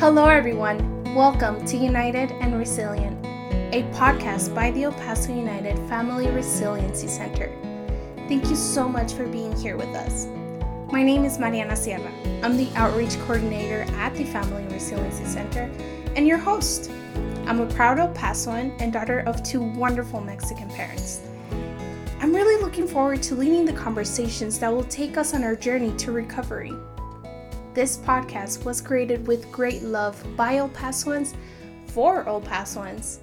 Hello, everyone. Welcome to United and Resilient, a podcast by the El Paso United Family Resiliency Center. Thank you so much for being here with us. My name is Mariana Sierra. I'm the outreach coordinator at the Family Resiliency Center and your host. I'm a proud El Pasoan and daughter of two wonderful Mexican parents. I'm really looking forward to leading the conversations that will take us on our journey to recovery. This podcast was created with great love by El Pasoans for El Pasoans.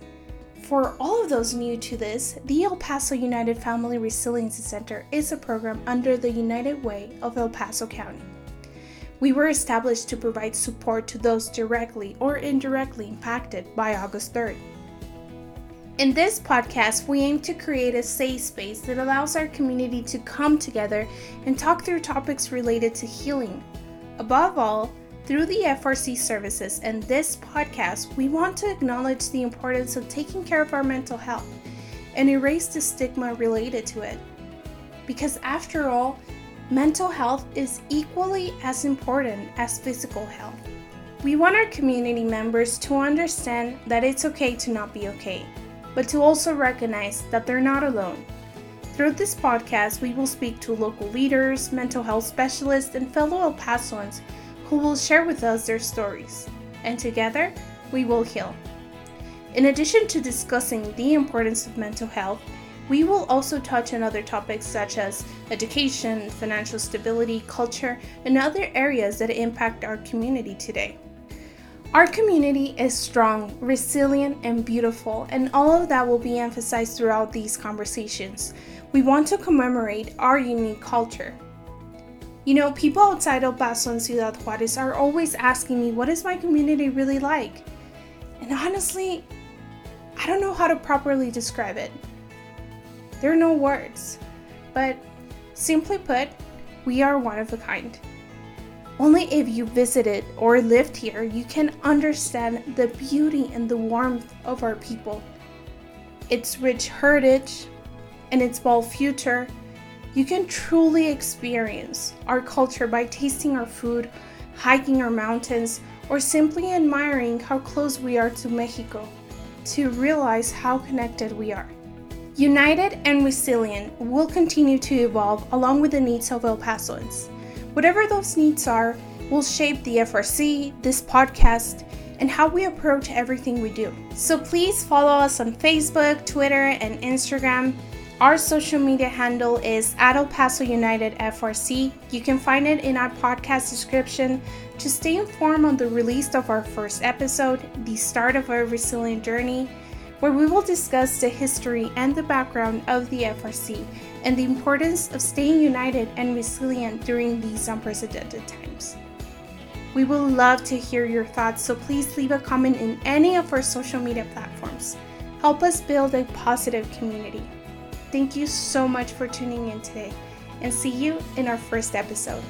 For all of those new to this, the El Paso United Family Resiliency Center is a program under the United Way of El Paso County. We were established to provide support to those directly or indirectly impacted by August 3rd. In this podcast, we aim to create a safe space that allows our community to come together and talk through topics related to healing. Above all, through the FRC services and this podcast, we want to acknowledge the importance of taking care of our mental health and erase the stigma related to it. Because after all, mental health is equally as important as physical health. We want our community members to understand that it's okay to not be okay but to also recognize that they're not alone. Through this podcast, we will speak to local leaders, mental health specialists, and fellow El Pasoans who will share with us their stories. And together, we will heal. In addition to discussing the importance of mental health, we will also touch on other topics such as education, financial stability, culture, and other areas that impact our community today. Our community is strong, resilient, and beautiful, and all of that will be emphasized throughout these conversations. We want to commemorate our unique culture. You know, people outside El Paso and Ciudad Juarez are always asking me, what is my community really like? And honestly, I don't know how to properly describe it. There are no words, but simply put, we are one of a kind. Only if you visited or lived here you can understand the beauty and the warmth of our people. Its rich heritage and its bold future, you can truly experience our culture by tasting our food, hiking our mountains, or simply admiring how close we are to Mexico to realize how connected we are. United and resilient we'll continue to evolve along with the needs of El Pasoans. Whatever those needs are will shape the FRC, this podcast, and how we approach everything we do. So please follow us on Facebook, Twitter, and Instagram. Our social media handle is at El Paso United FRC. You can find it in our podcast description to stay informed on the release of our first episode, the start of our resilient journey, where we will discuss the history and the background of the FRC and the importance of staying united and resilient during these unprecedented times. We will love to hear your thoughts, so please leave a comment in any of our social media platforms. Help us build a positive community. Thank you so much for tuning in today, and see you in our first episode.